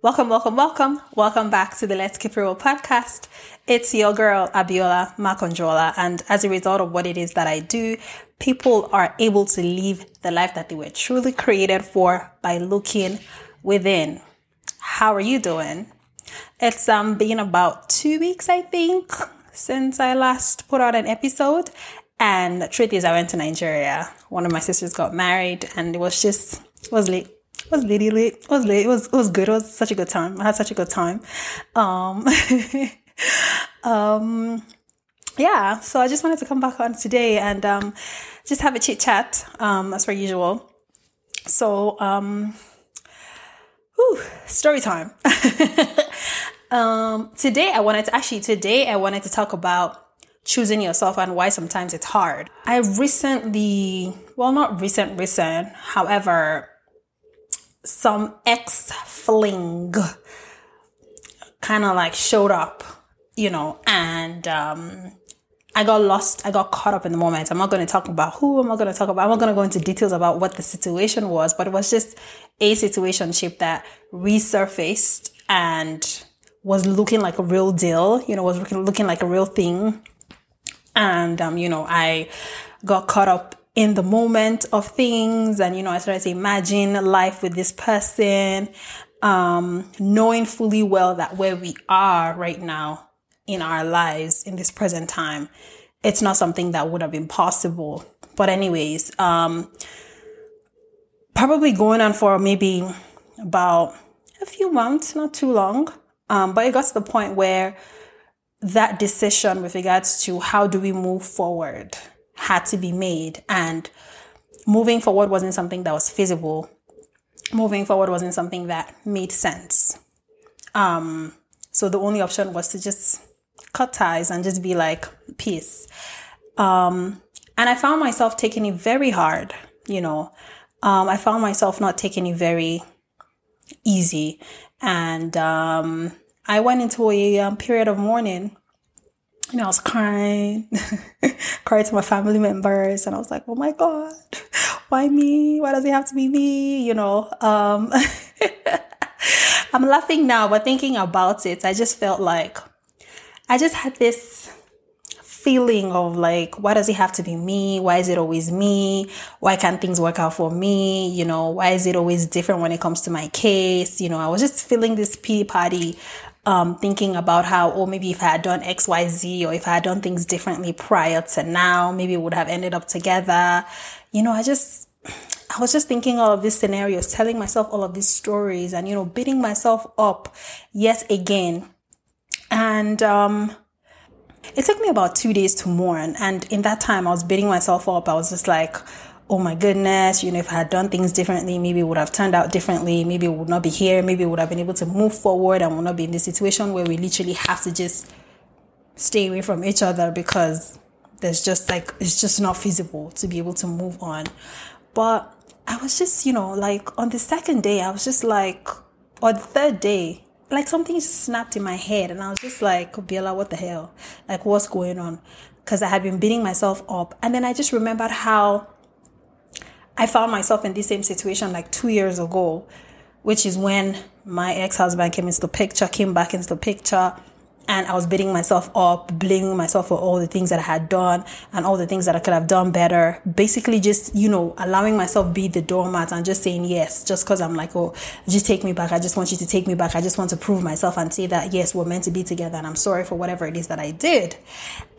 Welcome, welcome, welcome. Welcome back to the Let's Keep Real podcast. It's your girl, Abiola Makanjuola. And as a result of what it is that I do, people are able to live the life that they were truly created for by looking within. How are you doing? It's um been about two weeks, I think, since I last put out an episode. And the truth is, I went to Nigeria. One of my sisters got married, and it was just it was late was late, late. It was late. It was it was good. It was such a good time. I had such a good time. Um, um, yeah. So I just wanted to come back on today and um, just have a chit chat um, as per usual. So um, whew, story time. um, today I wanted to actually today I wanted to talk about choosing yourself and why sometimes it's hard. I recently, well, not recent, recent, however, some ex fling kind of like showed up, you know, and um, I got lost. I got caught up in the moment. I'm not going to talk about who. I'm not going to talk about. I'm not going to go into details about what the situation was, but it was just a situation ship that resurfaced and was looking like a real deal. You know, was looking, looking like a real thing. And um, you know, I got caught up in the moment of things and you know i started to imagine life with this person um, knowing fully well that where we are right now in our lives in this present time it's not something that would have been possible. But anyways um, probably going on for maybe about a few months not too long um, but it got to the point where that decision with regards to how do we move forward had to be made. And moving forward wasn't something that was feasible. Moving forward wasn't something that made sense. Um, so the only option was to just cut ties and just be like peace. Um, and i found myself taking it very hard you know. Um, i found myself not taking it very easy. And um, i went into a um, period of mourning. Know, I was crying, crying to my family members, and I was like, "Oh my god, why me? Why does it have to be me?" You know, um, I'm laughing now, but thinking about it, I just felt like I just had this feeling of like, why does it have to be me? Why is it always me? Why can't things work out for me? You know, why is it always different when it comes to my case? You know, I was just feeling this pity party um, thinking about how, oh, maybe if I had done X, Y, Z, or if I had done things differently prior to now, maybe it would have ended up together. You know, I just, I was just thinking all of these scenarios, telling myself all of these stories and, you know, beating myself up yet again. And, um, it took me about two days to mourn. And in that time, I was beating myself up. I was just like, oh my goodness, you know, if I had done things differently, maybe it would have turned out differently. Maybe it would not be here. Maybe it would have been able to move forward and would not be in the situation where we literally have to just stay away from each other because there's just like, it's just not feasible to be able to move on. But I was just, you know, like on the second day, I was just like, or the third day, like something just snapped in my head and I was just like, Biela, what the hell? Like, what's going on? Because I had been beating myself up. And then I just remembered how I found myself in the same situation like two years ago, which is when my ex husband came into the picture, came back into the picture, and I was beating myself up, blaming myself for all the things that I had done and all the things that I could have done better. Basically, just, you know, allowing myself be the doormat and just saying yes, just because I'm like, oh, just take me back. I just want you to take me back. I just want to prove myself and say that, yes, we're meant to be together and I'm sorry for whatever it is that I did.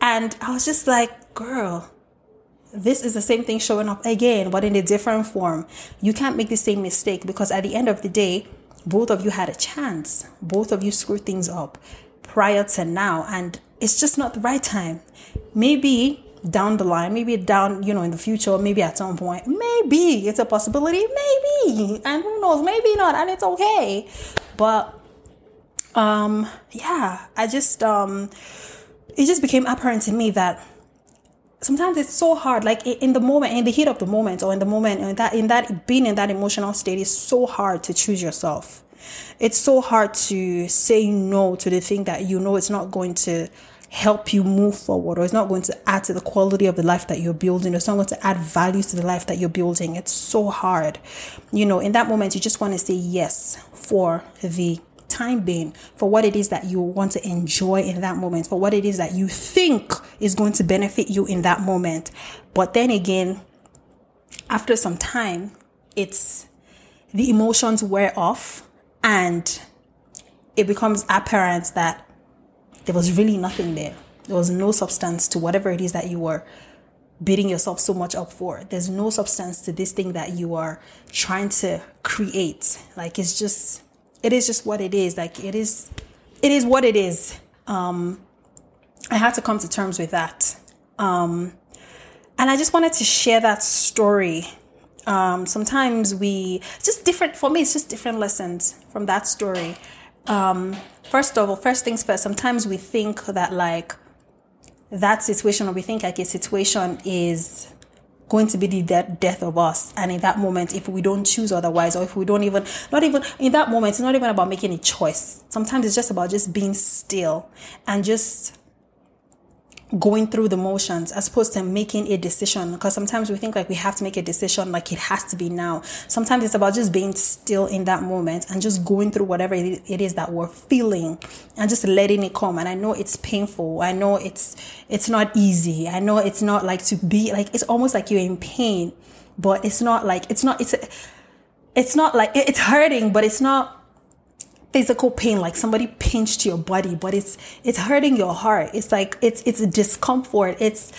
And I was just like, girl, this is the same thing showing up again, but in a different form. You can't make the same mistake because at the end of the day, both of you had a chance. Both of you screwed things up prior to now, and it's just not the right time. Maybe down the line, maybe down, you know, in the future, maybe at some point, maybe it's a possibility, maybe, and who knows, maybe not, and it's okay. But, um, yeah, I just, um, it just became apparent to me that sometimes it's so hard like in the moment in the heat of the moment or in the moment in that in that being in that emotional state is so hard to choose yourself. It's so hard to say no to the thing that you know it's not going to help you move forward or it's not going to add to the quality of the life that you're building or it's not going to add value to the life that you're building. It's so hard. You know in that moment you just want to say yes for the time being for what it is that you want to enjoy in that moment, for what it is that you think is going to benefit you in that moment. But then again, after some time, it's the emotions wear off and it becomes apparent that there was really nothing there. There was no substance to whatever it is that you were beating yourself so much up for. There's no substance to this thing that you are trying to create. Like it's just, it is just what it is. Like it is, it is what it is. Um, I had to come to terms with that. Um, and I just wanted to share that story. Um, sometimes we just different for me. It's just different lessons from that story. Um, first of all, first things first. Sometimes we think that like that situation or we think like a situation is going to be the de- death of us. And in that moment if we don't choose otherwise or if we don't even not even in that moment it's not even about making a choice. Sometimes it's just about just being still and just going through the motions as opposed to making a decision. Because sometimes we think like we have to make a decision like it has to be now. Sometimes it's about just being still in that moment and just going through whatever it is that we're feeling and just letting it come. And i know it's painful. I know it's it's not easy. I know it's not like to be like it's almost like you're in pain but it's not like it's not it's it's not like it's hurting but it's not physical pain like somebody pinched your body but it's it's hurting your heart. It's like it's it's a discomfort. It's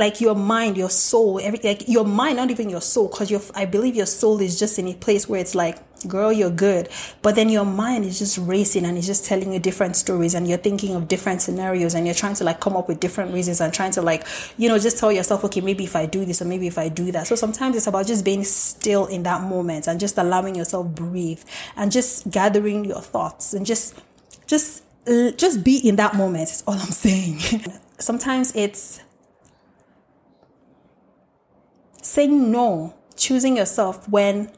like your mind your soul every like your mind not even your soul because your i believe your soul is just in a place where it's like girl you're good. But then your mind is just racing and it's just telling you different stories and you're thinking of different scenarios and you're trying to like come up with different reasons and trying to like you know just tell yourself okay maybe if i do this or maybe if i do that. So sometimes it's about just being still in that moment and just allowing yourself breathe and just gathering your thoughts and just just just be in that moment is all i'm saying. Sometimes it's saying no choosing yourself when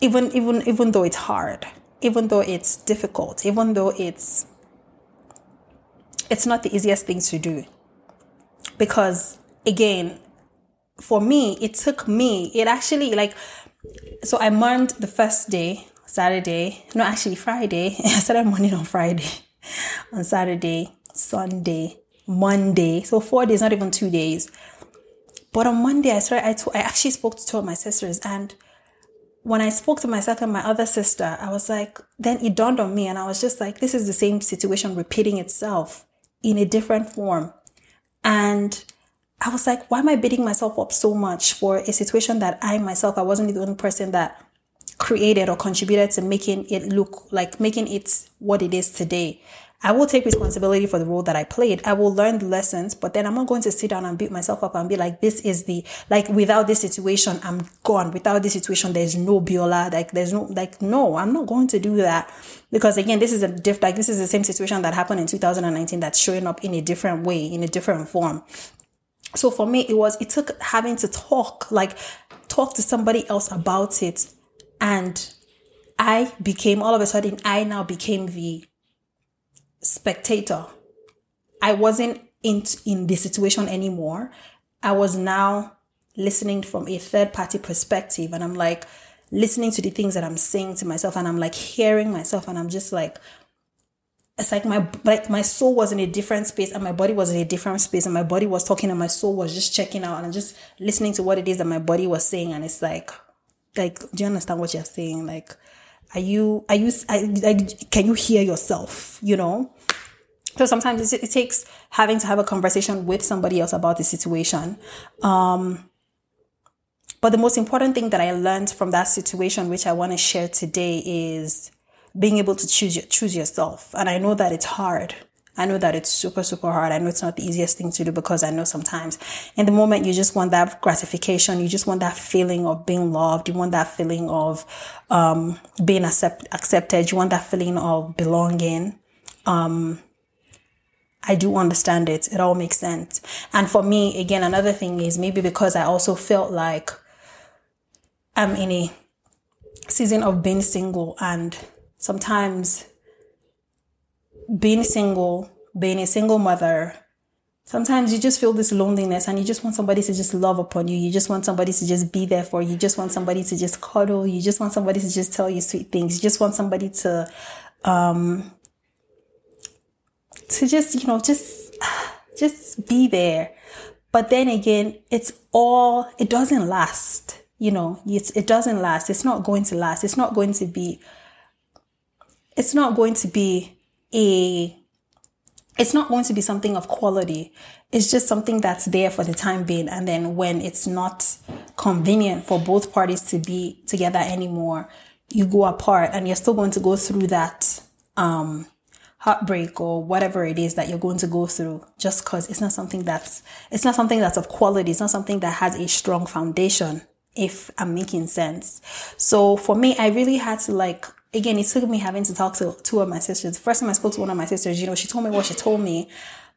even even even though it's hard even though it's difficult even though it's it's not the easiest thing to do. Because again for me it took me it actually like so i mourned the first day saturday no actually friday i started mourning on friday on saturday sunday monday. So four days not even two days but on monday i started i, t- I actually spoke to two of my sisters and when I spoke to myself and my other sister, I was like, then it dawned on me and I was just like, this is the same situation repeating itself in a different form. And I was like, why am I beating myself up so much for a situation that I myself, I wasn't the only person that created or contributed to making it look like making it what it is today. I will take responsibility for the role that I played. I will learn the lessons, but then I'm not going to sit down and beat myself up and be like, this is the, like, without this situation, I'm gone. Without this situation, there's no Biola. Like, there's no, like, no, I'm not going to do that. Because again, this is a diff, like, this is the same situation that happened in 2019 that's showing up in a different way, in a different form. So for me, it was, it took having to talk, like, talk to somebody else about it. And I became, all of a sudden, I now became the spectator. I wasn't in, in the situation anymore. I was now listening from a third party perspective and I'm like listening to the things that I'm saying to myself and I'm like hearing myself and I'm just like it's like my like my soul was in a different space and my body was in a different space and my body was talking and my soul was just checking out and I'm just listening to what it is that my body was saying and it's like like do you understand what you're saying like are you are you I, I, can you hear yourself you know so sometimes it, it, takes having to have a conversation with somebody else about the situation. Um, but the most important thing that I learned from that situation, which I want to share today, is being able to choose choose yourself. And I know that it's hard. I know that it's super, super hard. I know it's not the easiest thing to do because I know sometimes in the moment you just want that gratification. You just want that feeling of being loved. You want that feeling of um, being accept, accepted. You want that feeling of belonging. Um, I do understand it. It all makes sense. And for me, again, another thing is maybe because I also felt like I'm in a season of being single and sometimes being single, being a single mother, sometimes you just feel this loneliness and you just want somebody to just love upon you. You just want somebody to just be there for you. You just want somebody to just cuddle. You just want somebody to just tell you sweet things. You just want somebody to um, to just, you know, just, just be there. But then again, it's all, it doesn't last. You know, it's, it doesn't last. It's not going to last. It's not going to be, it's not going to be a, it's not going to be something of quality. It's just something that's there for the time being. And then when it's not convenient for both parties to be together anymore, you go apart and you're still going to go through that, um, heartbreak or whatever it is that you're going to go through just because it's not something that's it's not something that's of quality. It's not something that has a strong foundation if i'm making sense. So for me i really had to like again it took me having to talk to two of my sisters. The first time i spoke to one of my sisters you know she told me what she told me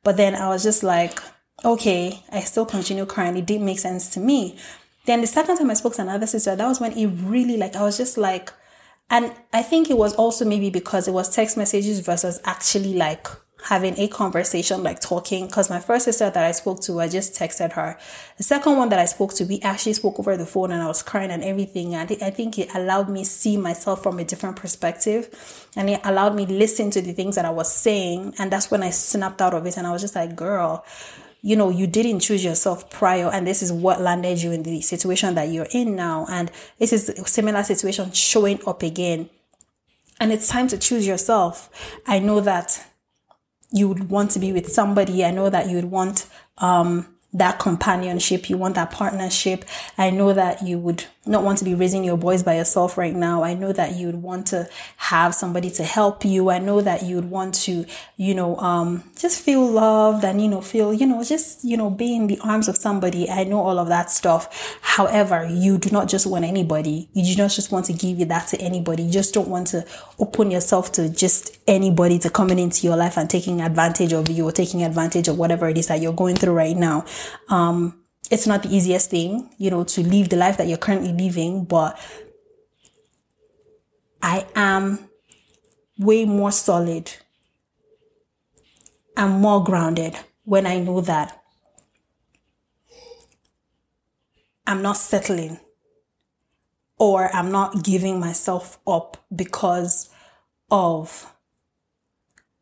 but then i was just like okay i still continue crying. It didn't make sense to me. Then the second time i spoke to another sister that was when it really like i was just like and I think it was also maybe because it was text messages versus actually like having a conversation, like talking. Because my first sister that I spoke to, I just texted her. The second one that I spoke to, we actually spoke over the phone and I was crying and everything. And I think it allowed me see myself from a different perspective and it allowed me listen to the things that I was saying. And that's when I snapped out of it and I was just like, girl, you know, you didn't choose yourself prior and this is what landed you in the situation that you're in now. And this is a similar situation showing up again. And it's time to choose yourself. I know that you would want to be with somebody. I know that you would want, um, that companionship, you want that partnership. I know that you would not want to be raising your boys by yourself right now. I know that you would want to have somebody to help you. I know that you would want to, you know, um, just feel loved and, you know, feel, you know, just, you know, be in the arms of somebody. I know all of that stuff. However, you do not just want anybody. You do not just want to give that to anybody. You just don't want to open yourself to just anybody to coming into your life and taking advantage of you or taking advantage of whatever it is that you're going through right now. Um, it's not the easiest thing, you know, to live the life that you're currently living, but I am way more solid and more grounded when I know that I'm not settling or I'm not giving myself up because of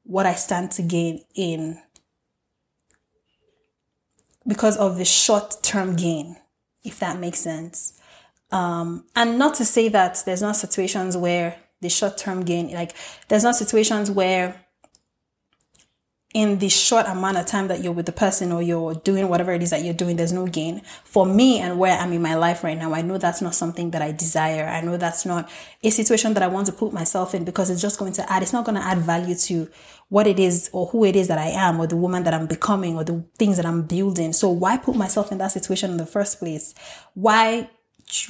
what I stand to gain in because of the short term gain, if that makes sense. Um, and not to say that there's not situations where the short term gain, like there's not situations where in the short amount of time that you're with the person or you're doing whatever it is that you're doing, there's no gain. For me and where I'm in my life right now, I know that's not something that I desire. I know that's not a situation that I want to put myself in because it's just going to add, it's not going to add value to what it is or who it is that I am or the woman that I'm becoming or the things that I'm building. So why put myself in that situation in the first place? Why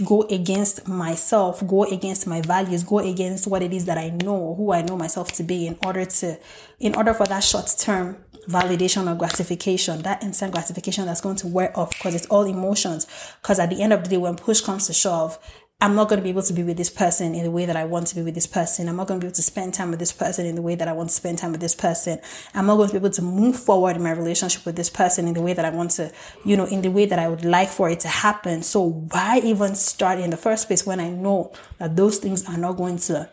go against myself, go against my values, go against what it is that I know, who I know myself to be in order to, in order for that short term validation or gratification, that instant gratification that's going to wear off because it's all emotions. Because at the end of the day, when push comes to shove, I'm not going to be able to be with this person in the way that I want to be with this person. I'm not going to be able to spend time with this person in the way that I want to spend time with this person. I'm not going to be able to move forward in my relationship with this person in the way that I want to, you know, in the way that I would like for it to happen. So why even start in the first place when I know that those things are not going to,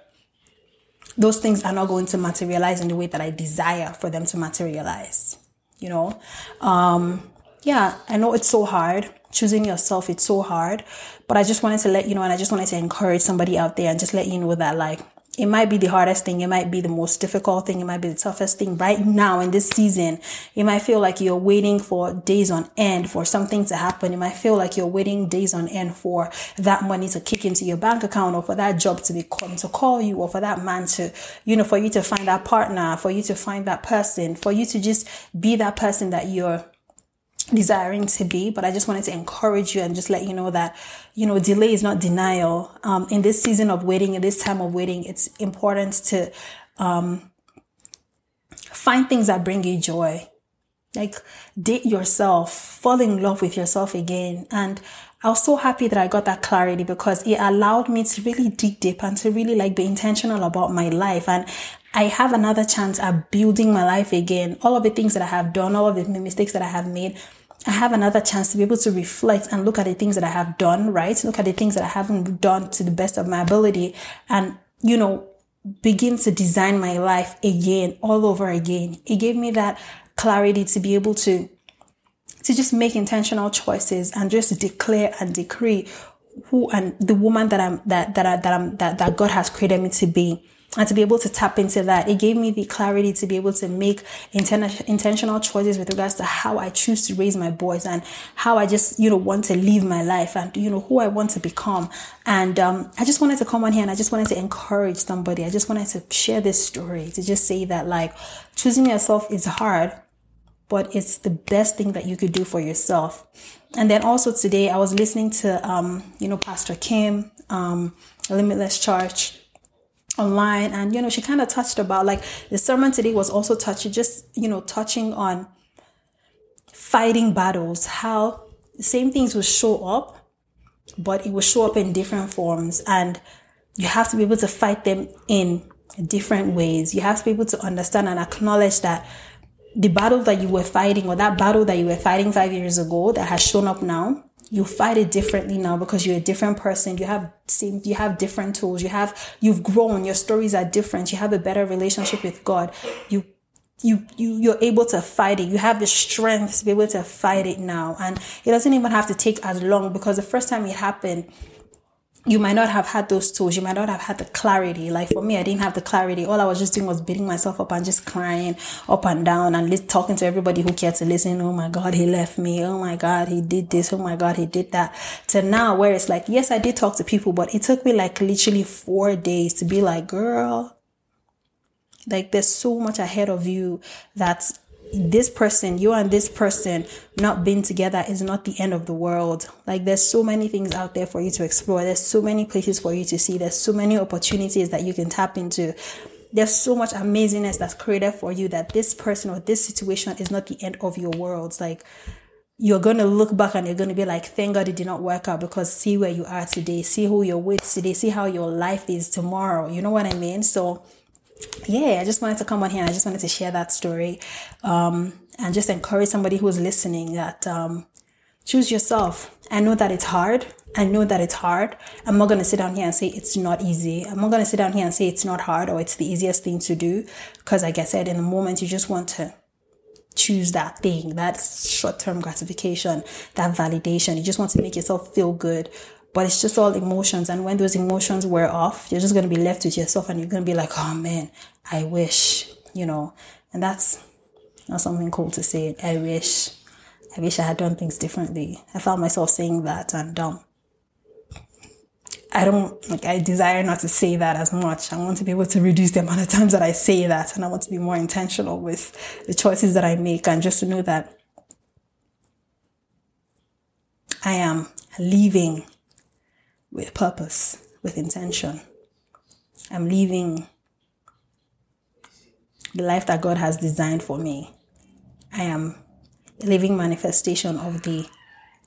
those things are not going to materialize in the way that I desire for them to materialize, you know? Um, yeah, I know it's so hard choosing yourself it's so hard but i just wanted to let you know and i just wanted to encourage somebody out there and just let you know that like it might be the hardest thing. It might be the most difficult thing. It might be the toughest thing right now in this season. You might feel like you're waiting for days on end for something to happen. You might feel like you're waiting days on end for that money to kick into your bank account or for that job to be come to call you or for that man to, you know, for you to find that partner, for you to find that person, for you to just be that person that you're desiring to be, but I just wanted to encourage you and just let you know that, you know, delay is not denial. Um, in this season of waiting, in this time of waiting, it's important to, um, find things that bring you joy. Like date yourself, fall in love with yourself again. And I was so happy that I got that clarity because it allowed me to really dig deep and to really like be intentional about my life. And I have another chance at building my life again. All of the things that I have done, all of the mistakes that I have made, I have another chance to be able to reflect and look at the things that I have done, right? Look at the things that I haven't done to the best of my ability and, you know, begin to design my life again, all over again. It gave me that clarity to be able to to just make intentional choices and just declare and decree who and the woman that I'm that that I, that I'm that, that God has created me to be and to be able to tap into that. It gave me the clarity to be able to make inten- intentional choices with regards to how i choose to raise my boys and how i just you know want to live my life and you know who i want to become. And um, i just wanted to come on here and i just wanted to encourage somebody. I just wanted to share this story to just say that like choosing yourself is hard but it's the best thing that you could do for yourself. And then also today i was listening to um, you know pastor kim um, limitless church online and you know she kind of touched about like the sermon today was also touching just you know touching on fighting battles how the same things will show up but it will show up in different forms and you have to be able to fight them in different ways. You have to be able to understand and acknowledge that the battle that you were fighting or that battle that you were fighting five years ago that has shown up now you fight it differently now because you're a different person. You have same you have different tools. You have you've grown. Your stories are different. You have a better relationship with god. You you you you're able to fight it. You have the strength to be able to fight it now. And it doesn't even have to take as long because the first time it happened you might not have had those tools. You might not have had the clarity. Like for me, I didn't have the clarity. All I was just doing was beating myself up and just crying up and down and li- talking to everybody who cared to listen. Oh my God, he left me. Oh my God, he did this. Oh my God, he did that. To now where it's like, yes, I did talk to people, but it took me like literally four days to be like, girl, like there's so much ahead of you that's this person, you and this person not being together is not the end of the world. Like there's so many things out there for you to explore. There's so many places for you to see. There's so many opportunities that you can tap into. There's so much amazingness that's created for you that this person or this situation is not the end of your world. Like you're going to look back and you're going to be like, thank God it did not work out because see where you are today, see who you're with today, see how your life is tomorrow. You know what I mean? So yeah, I just wanted to come on here. I just wanted to share that story um, and just encourage somebody who's listening that um, choose yourself. I know that it's hard. I know that it's hard. I'm not going to sit down here and say it's not easy. I'm not going to sit down here and say it's not hard or it's the easiest thing to do. Because, like I said, in the moment, you just want to choose that thing, that short term gratification, that validation. You just want to make yourself feel good but it's just all emotions. And when those emotions wear off, you're just going to be left with yourself and you're going to be like, oh man, I wish, you know, and that's not something cool to say. I wish, I wish I had done things differently. I found myself saying that and, um, I don't like I desire not to say that as much. I want to be able to reduce the amount of times that I say that and I want to be more intentional with the choices that I make and just to know that I am leaving with purpose, with intention. I'm living the life that God has designed for me. I am a living manifestation of the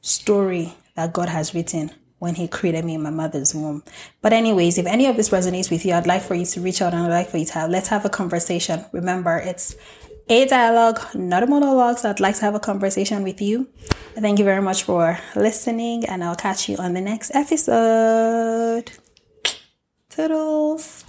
story that God has written when He created me in my mother's womb. But, anyways, if any of this resonates with you, I'd like for you to reach out and I'd like for you to have, let's have a conversation. Remember, it's a dialogue, not a monologue. So I'd like to have a conversation with you. Thank you very much for listening, and I'll catch you on the next episode. Toodles.